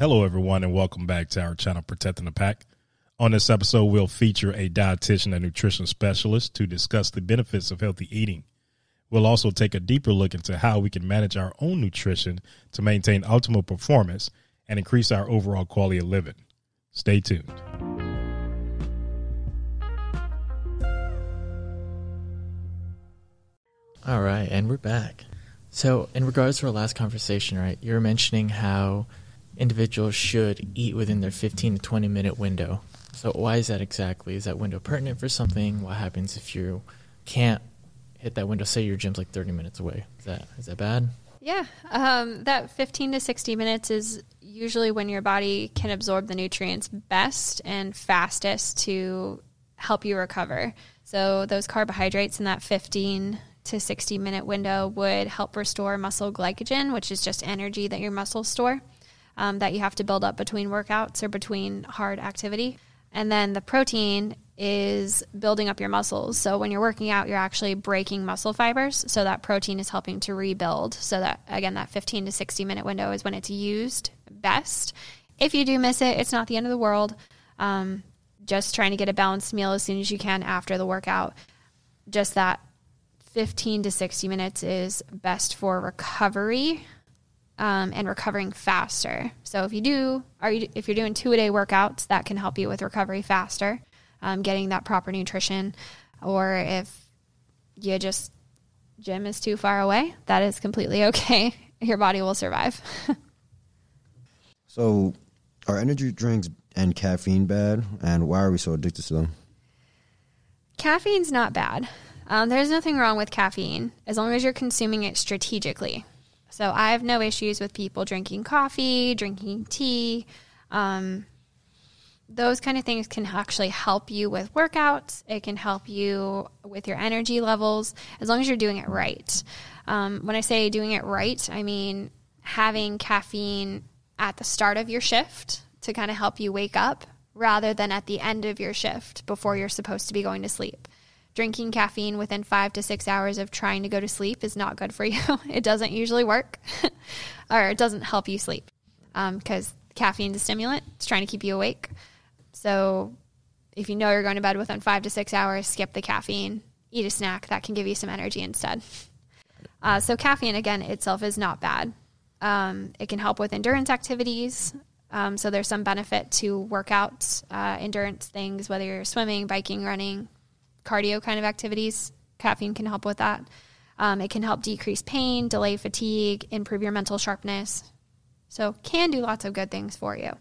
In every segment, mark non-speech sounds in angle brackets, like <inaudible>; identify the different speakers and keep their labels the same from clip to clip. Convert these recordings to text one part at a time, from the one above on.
Speaker 1: Hello, everyone, and welcome back to our channel, Protecting the Pack. On this episode, we'll feature a dietitian and nutrition specialist to discuss the benefits of healthy eating. We'll also take a deeper look into how we can manage our own nutrition to maintain optimal performance and increase our overall quality of living. Stay tuned.
Speaker 2: All right, and we're back. So, in regards to our last conversation, right, you were mentioning how individuals should eat within their 15 to 20 minute window. So, why is that exactly? Is that window pertinent for something? What happens if you can't hit that window? Say your gym's like 30 minutes away. Is that is that bad?
Speaker 3: Yeah, um, that 15 to 60 minutes is usually when your body can absorb the nutrients best and fastest to help you recover. So, those carbohydrates in that 15 to 60 minute window would help restore muscle glycogen, which is just energy that your muscles store um, that you have to build up between workouts or between hard activity. And then the protein is building up your muscles. So when you're working out, you're actually breaking muscle fibers. So that protein is helping to rebuild. So that, again, that 15 to 60 minute window is when it's used best. If you do miss it, it's not the end of the world. Um, just trying to get a balanced meal as soon as you can after the workout. Just that 15 to 60 minutes is best for recovery um, and recovering faster. So if you do, are you, if you're doing two a day workouts, that can help you with recovery faster, um, getting that proper nutrition. Or if you just gym is too far away, that is completely <laughs> okay. Your body will survive. <laughs>
Speaker 4: so, are energy drinks and caffeine bad, and why are we so addicted to them?
Speaker 3: Caffeine's not bad. Um, there's nothing wrong with caffeine as long as you're consuming it strategically. So I have no issues with people drinking coffee, drinking tea. Um, those kind of things can actually help you with workouts. It can help you with your energy levels as long as you're doing it right. Um, when I say doing it right, I mean having caffeine at the start of your shift to kind of help you wake up rather than at the end of your shift before you're supposed to be going to sleep drinking caffeine within five to six hours of trying to go to sleep is not good for <laughs> you. it doesn't usually work, <laughs> or it doesn't help you sleep because um, caffeine is a stimulant. It's trying to keep you awake. So if you know you're going to bed within five to six hours, skip the caffeine, eat a snack that can give you some energy instead. <laughs> Uh, so caffeine, again, itself is not bad. Um, it can help with endurance activities. Um, so there's some benefit to workouts, uh, endurance things, whether you're swimming, biking, running, cardio kind of activities. Caffeine can help with that. Um, it can help decrease pain, delay fatigue, improve your mental sharpness. So, can do lots of good things for you.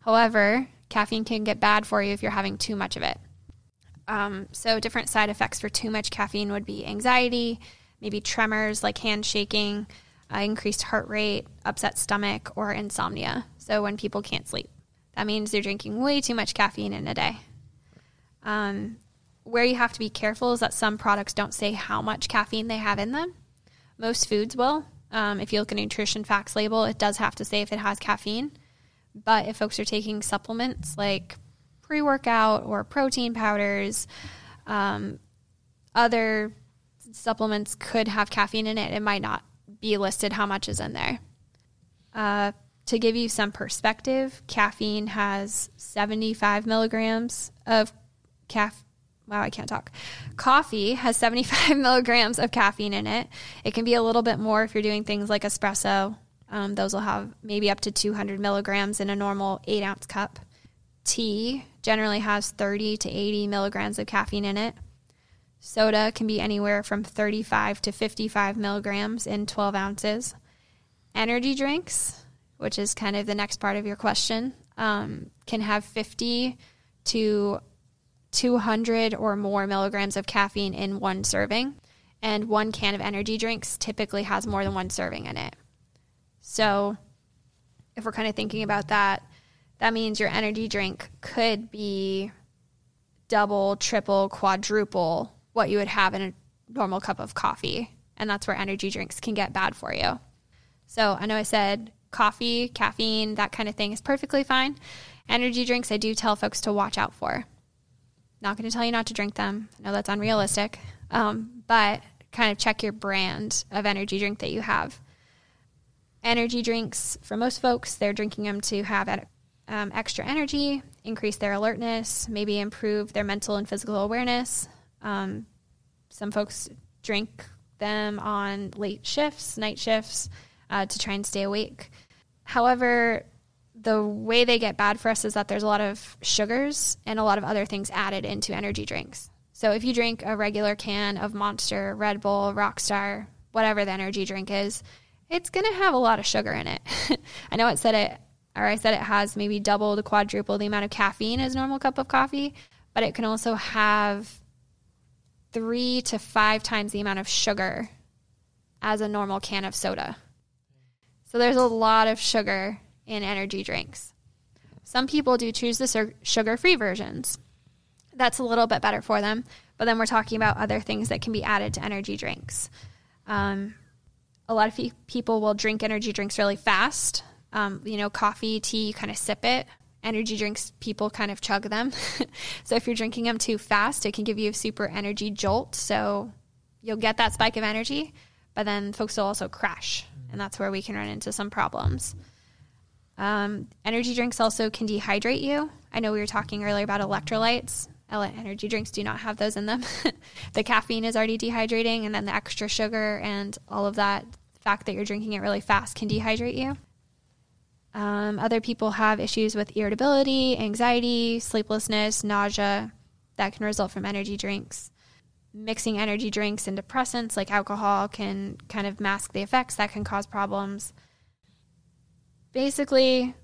Speaker 3: However, caffeine can get bad for you if you're having too much of it. Um, so, different side effects for too much caffeine would be anxiety, maybe tremors like hand shaking, uh, increased heart rate, upset stomach, or insomnia. So, when people can't sleep, that means they're drinking way too much caffeine in a day. Um, where you have to be careful is that some products don't say how much caffeine they have in them. Most foods will. Um, if you look at a nutrition facts label, it does have to say if it has caffeine. But if folks are taking supplements like pre workout or protein powders, um, other supplements could have caffeine in it. It might not be listed how much is in there. Uh, to give you some perspective, caffeine has 75 milligrams of caffeine wow, I can't talk. Coffee has 75 <laughs> milligrams of caffeine in it. It can be a little bit more if you're doing things like espresso. Um, those will have maybe up to 200 milligrams in a normal eight ounce cup. Tea generally has 30 to 80 milligrams of caffeine in it. Soda can be anywhere from 35 to 55 milligrams in 12 ounces. Energy drinks, which is kind of the next part of your question, um, can have 50 to 200 or more milligrams of caffeine in one serving. And one can of energy drinks typically has more than one serving in it. So, if we're kind of thinking about that, that means your energy drink could be double, triple, quadruple what you would have in a normal cup of coffee. And that's where energy drinks can get bad for you. So, I know I said coffee, caffeine, that kind of thing is perfectly fine. Energy drinks, I do tell folks to watch out for. Not going to tell you not to drink them. I know that's unrealistic, um, but kind of check your brand of energy drink that you have. energy drinks, for most folks, they're drinking them to have um, extra energy, increase their alertness, maybe improve their mental and physical awareness. Um, some folks drink them on late shifts, night shifts, uh, to try and stay awake. However, the way they get bad for us is that there's a lot of sugars and a lot of other things added into energy drinks. So if you drink a regular can of Monster, Red Bull, Rockstar, whatever the energy drink is, it's going to have a lot of sugar in it. <laughs> I know it said it, or I said it has maybe double to quadruple the amount of caffeine as a normal cup of coffee, but it can also have three to five times the amount of sugar as a normal can of soda. So there's a lot of sugar in energy drinks. Some people do choose the sugar free versions. That's a little bit better for them. But then we're talking about other things that can be added to energy drinks. Um, a lot of people will drink energy drinks really fast. Um, you know, coffee, tea, you kind of sip it. Energy drinks, people kind of chug them. <laughs> so if you're drinking them too fast, it can give you a super energy jolt. So you'll get that spike of energy, but then folks will also crash. And that's where we can run into some problems. Um, energy drinks also can dehydrate you. I know we were talking earlier about electrolytes. Energy drinks do not have those in them. <laughs> the caffeine is already dehydrating, and then the extra sugar and all of that fact that you're drinking it really fast can dehydrate you. Um, other people have issues with irritability, anxiety, sleeplessness, nausea that can result from energy drinks. Mixing energy drinks and depressants like alcohol can kind of mask the effects that can cause problems basically,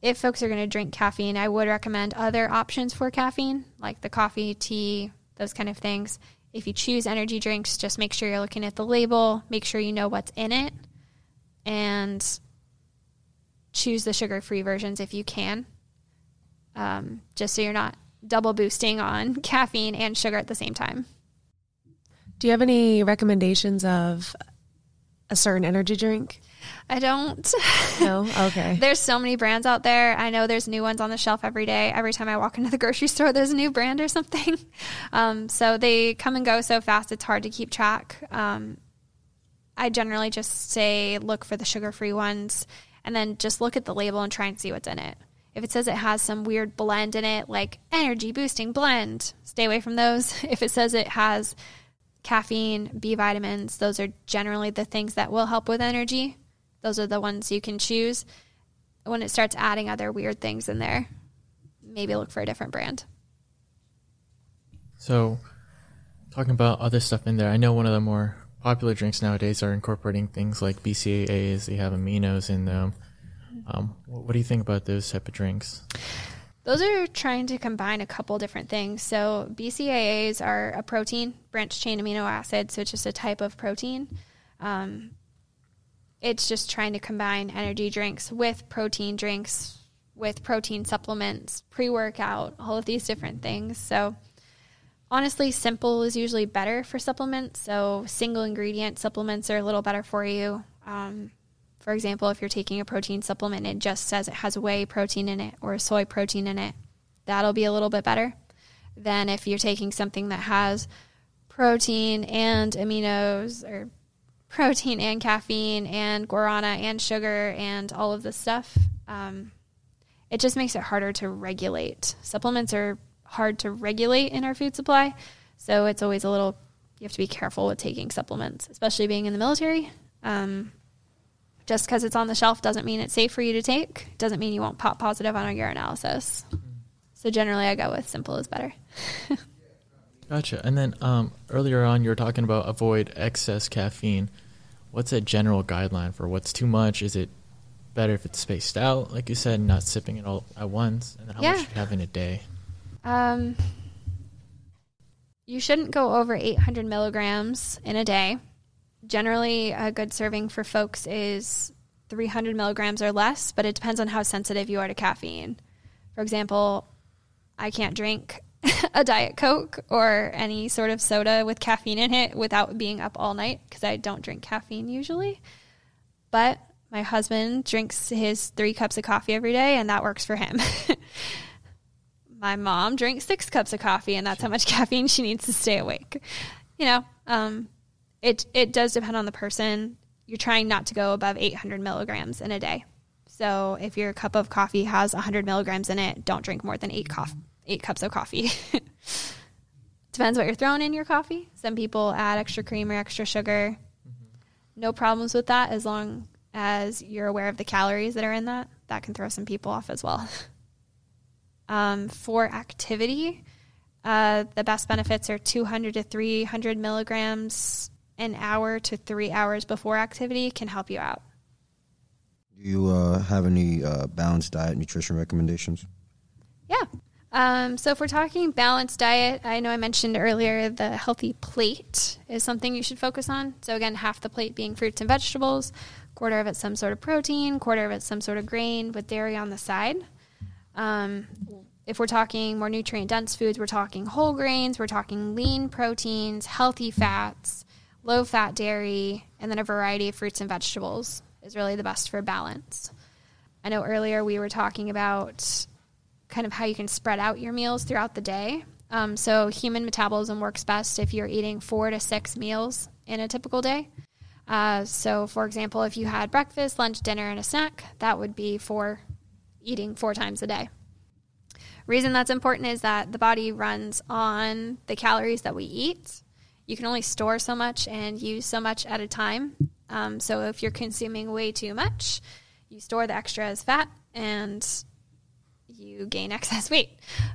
Speaker 3: if folks are going to drink caffeine, I would recommend other options for caffeine, like the coffee, tea, those kind of things. If you choose energy drinks, just make sure you're looking at the label, make sure you know what's in it, and choose the sugar free versions if you can, um, just so you're not double boosting on <laughs> caffeine and sugar at the same time.
Speaker 5: Do you have any recommendations of a certain energy drink?
Speaker 3: I don't. <laughs>
Speaker 5: No? Okay.
Speaker 3: there's so many brands out there. I know there's new ones on the shelf every day. Every time I walk into the grocery <laughs> store, there's a new brand or something. <laughs> Um, so they come and go so fast, it's hard to keep track. Um, I generally just say look for the sugar free ones and then just look at the label and try and see what's in it. If it says it has some weird blend in it, like energy boosting blend, stay away from those. If it says it has caffeine, B vitamins, those are generally the things that will help with energy. Those are the ones you can choose. When it starts adding other weird things in there, maybe look for a different brand.
Speaker 2: So, talking about other stuff in there, I know one of the more popular drinks nowadays are incorporating things like BCAAs. They have aminos in them. Um, what do you think about those type of drinks?
Speaker 3: Those are trying to combine a couple different things. So BCAAs are a protein, branched chain amino acid, so it's just a type of protein. Um, it's just trying to combine energy drinks with protein drinks, with protein supplements, pre workout, all of these different things. So honestly, simple is usually better for supplements. So single ingredient supplements are a little better for you. Um, for example, if you're taking a protein supplement and it just says it has whey protein in it or soy protein in it, that'll be a little bit better than if you're taking something that has protein and aminos or <laughs> protein and caffeine and guarana and sugar and all of this stuff. Um, it just makes it harder to regulate. Supplements are hard to regulate in our food supply, so it's always a little. You have to be careful with taking supplements, especially being in the military. Um, just because it's on the shelf doesn't mean it's safe for you to take. Doesn't mean you won't pop positive on a urinalysis. So generally, I go with simple is better. <laughs>
Speaker 2: gotcha. And then um, earlier on, you were talking about avoid excess caffeine. What's a general guideline for what's too much? Is it better if it's spaced out, like you said, not sipping it all at once? And then how yeah. much you have in a day?
Speaker 3: Um, you shouldn't go over 800 milligrams in a day generally a good serving for folks is 300 milligrams or less, but it depends on how sensitive you are to caffeine. For example, I can't drink <laughs> a Diet Coke or any sort of soda with caffeine in it without being up all night because I don't drink caffeine usually. But my husband drinks his three cups of coffee every day, and that works for him. <laughs> my mom drinks six cups of coffee, and that's how much <laughs> caffeine she needs to stay awake. You know, um, it it does depend on the person. you're trying not to go above 800 milligrams in a day. So if your cup of coffee has 100 milligrams in it, don't drink more than eight coff- eight cups of coffee. <laughs> Depends what you're throwing in your coffee. Some people add extra cream or extra sugar. No problems with that as long as you're aware of the calories that are in that. That can throw some people off as well. <laughs> Um, for activity, uh, the best benefits are 200 to 300 milligrams an hour to three hours before activity can help you out.
Speaker 4: Do you uh, have any uh, balanced diet nutrition recommendations?
Speaker 3: Yeah. Um, so if we're talking balanced diet, I know I mentioned earlier the healthy plate is something you should focus on. So again, half the plate being fruits and vegetables, quarter of it some sort of protein, quarter of it some sort of grain with dairy on the side. Um, if we're talking more nutrient dense foods, we're talking whole grains, we're talking lean proteins, healthy fats, low fat dairy, and then a variety of fruits and vegetables is really the best for balance. I know earlier we were talking about kind of how you can spread out your meals throughout the day. Um, so, human metabolism works best if you're eating four to six meals in a typical day. Uh, so, for example, if you had breakfast, lunch, dinner, and a snack, that would be for eating four times a day. Reason that's important is that the body runs on the calories that we eat. You can only store so much and use so much at a time. Um, so if you're consuming way too much, you store the extra as fat and you gain <laughs> excess weight.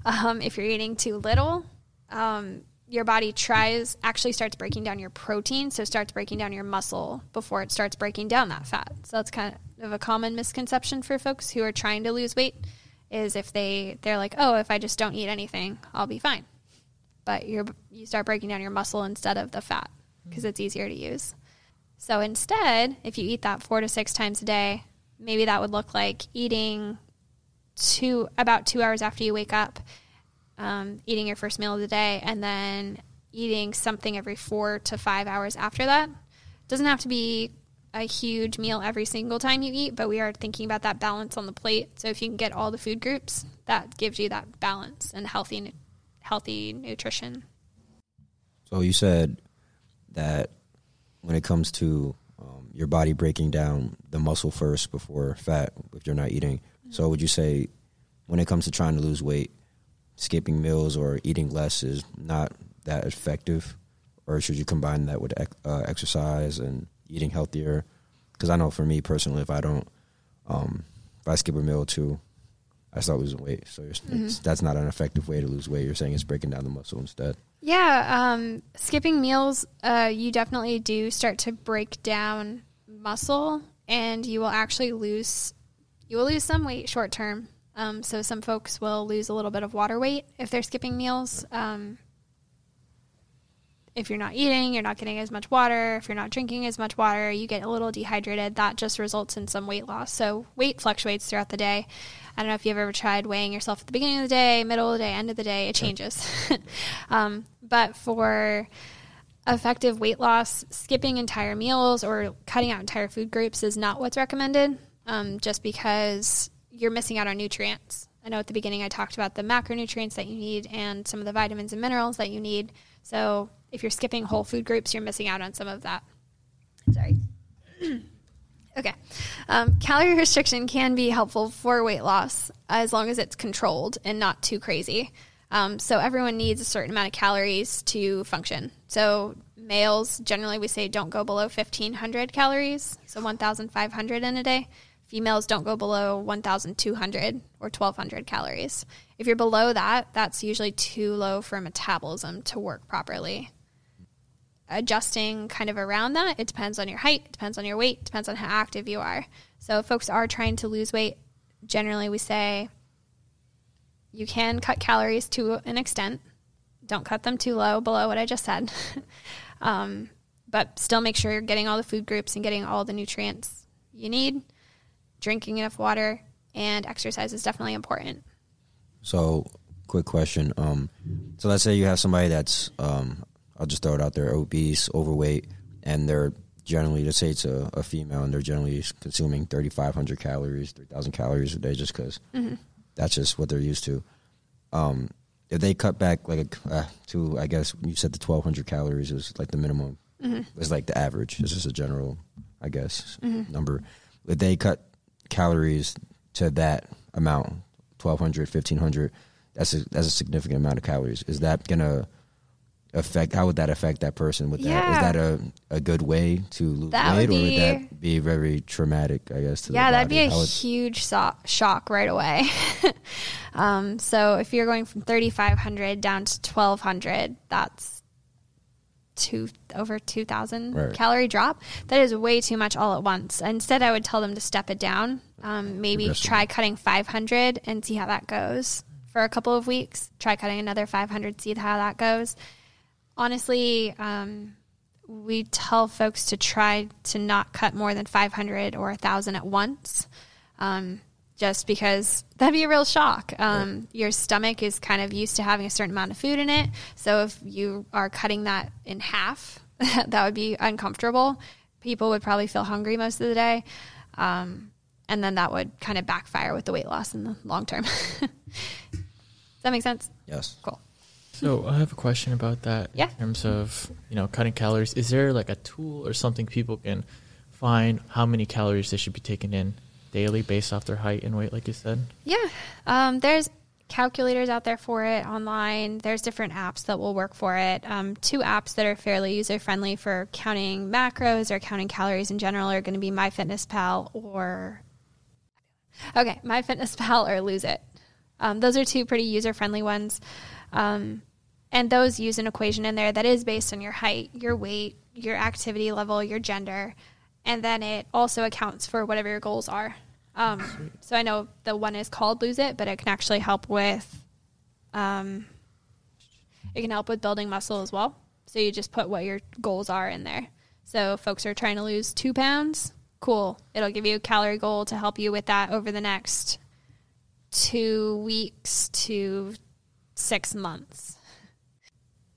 Speaker 3: Um, if you're eating too little, um, your body tries actually starts breaking down your protein, so starts breaking down your muscle before it starts breaking down that fat. So that's kind of a common misconception for folks who are trying to lose weight is if they they're like, oh, if I just don't eat anything, I'll be fine. But you you start breaking down your muscle instead of the fat because it's easier to use. So instead, if you eat that four to six times a day, maybe that would look like eating two about two hours after you wake up, um, eating your first meal of the day, and then eating something every four to five hours after that. Doesn't have to be a huge meal every single time you eat, but we are thinking about that balance on the plate. So if you can get all the food groups, that gives you that balance and healthy, healthy nutrition.
Speaker 4: So you said that when it comes to um, your body breaking down the muscle first before fat, if you're not eating. So would you say when it comes to trying to lose weight, skipping meals or eating less is not that effective, or should you combine that with uh, exercise and eating healthier? Because I know for me personally, if I don't, um, if I skip a meal or two, I start losing weight. So it's, that's not an effective way to lose weight. You're saying it's breaking down the muscle instead.
Speaker 3: Yeah, um, skipping meals, uh, you definitely do start to break down muscle, and you will actually lose you will lose some weight short term. Um, so some folks will lose a little bit of water weight if they're skipping meals. Um, if you're not eating, you're not getting as much water. If you're not drinking as much water, you get a little dehydrated. That just results in some weight loss. So weight fluctuates throughout the day. I don't know if you've ever tried weighing yourself at the beginning of the day, middle of the day, end of the day. It changes. <laughs> um, but for effective weight loss, skipping entire meals or cutting out entire food groups is not what's recommended. Um, just because you're missing out on nutrients. I know at the beginning I talked about the macronutrients that you need and some of the vitamins and minerals that you need. So if you're skipping whole food groups, you're missing out on some of that. Sorry. <clears throat> okay. Um, calorie restriction can be helpful for weight loss as long as it's controlled and not too crazy. Um, so everyone needs a certain amount of calories to function. So males generally we say don't go below 1500 calories, so 1500 in a day. Females don't go below 1,200 or 1,200 calories. If you're below that, that's usually too low for metabolism to work properly. Adjusting kind of around that, it depends on your height, depends on your weight, depends on how active you are. So, if folks are trying to lose weight, generally we say you can cut calories to an extent. Don't cut them too low, below what I just said. <laughs> um, but still make sure you're getting all the food groups and getting all the nutrients you need drinking enough water, and exercise is definitely important.
Speaker 4: So, quick question. Um, so let's say you have somebody that's, um, I'll just throw it out there, obese, overweight, and they're generally, let's say it's a, a female, and they're generally consuming 3,500 calories, 3,000 calories a day, just because that's just what they're used to. Um, if they cut back like uh, to, I guess you said the 1,200 calories is like the minimum. It's like the average. It's just a general I guess
Speaker 3: Mm-hmm.
Speaker 4: number. If they cut calories to that amount, 1200, 1500, that's a that's a significant amount of calories. Is that gonna affect? How would that affect that person? With that,
Speaker 3: Yeah.
Speaker 4: is that a a good way to lose
Speaker 3: That
Speaker 4: weight,
Speaker 3: would
Speaker 4: or would that be very traumatic? I guess. To
Speaker 3: yeah, that'd be a
Speaker 4: would-
Speaker 3: huge so- shock right away. <laughs> um, so if you're going from 3,500 down to 1,200, that's two over 2,000
Speaker 4: Right.
Speaker 3: calorie drop. That is way too much all at once. Instead, I would tell them to step it down. Um, maybe try cutting 500 and see how that goes for a couple of weeks. Try cutting another 500, see how that goes. Honestly, um, we tell folks to try to not cut more than 500 or 1,000 at once, um, just because that'd be a real shock. Um, Your stomach is kind of used to having a certain amount of food in it. So if you are cutting that in half, <laughs> that would be uncomfortable. People would probably feel hungry most of the day. Um, and then that would kind of backfire with the weight loss in the long term. <laughs> Does that make sense?
Speaker 4: yes.
Speaker 3: Cool.
Speaker 2: So I have a question about that.
Speaker 3: Yeah.
Speaker 2: In terms of you know cutting calories, is there like a tool or something people can find how many calories they should be taking in daily based off their height and weight, like you said?
Speaker 3: Yeah. Um, there's calculators out there for it online. There's different apps that will work for it. Um, two apps that are fairly user friendly for counting macros or counting calories in general are going to be MyFitnessPal or okay, MyFitnessPal or Lose It. Um, those are two pretty user friendly ones. Um, and those use an equation in there that is based on your height, your weight, your activity level, your gender, and then it also accounts for whatever your goals are. Um, so I know the one is called Lose It, but it can actually help with, um, it can help with building muscle as well. So you just put what your goals are in there. So folks are trying to lose two pounds, cool. It'll give you a calorie goal to help you with that over the next two weeks to six months.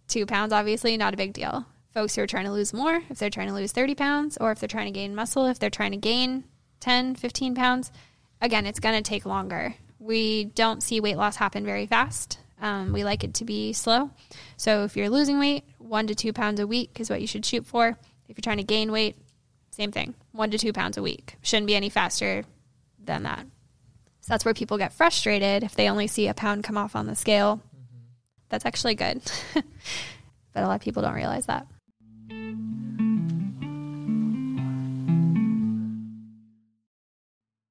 Speaker 3: Two pounds, obviously, not a big deal. Folks who are trying to lose more, if they're trying to lose 30 pounds, or if they're trying to gain muscle, if they're trying to gain 10, 15 pounds, again, it's going to take longer. We don't see weight loss happen very fast. Um, we like it to be slow. So if you're losing weight, one to two pounds a week is what you should shoot for. If you're trying to gain weight, same thing, one to two pounds a week. Shouldn't be any faster than that. So that's where people get frustrated if they only see a pound come off on the scale. Mm-hmm. That's actually good. <laughs> but a lot of people don't realize that.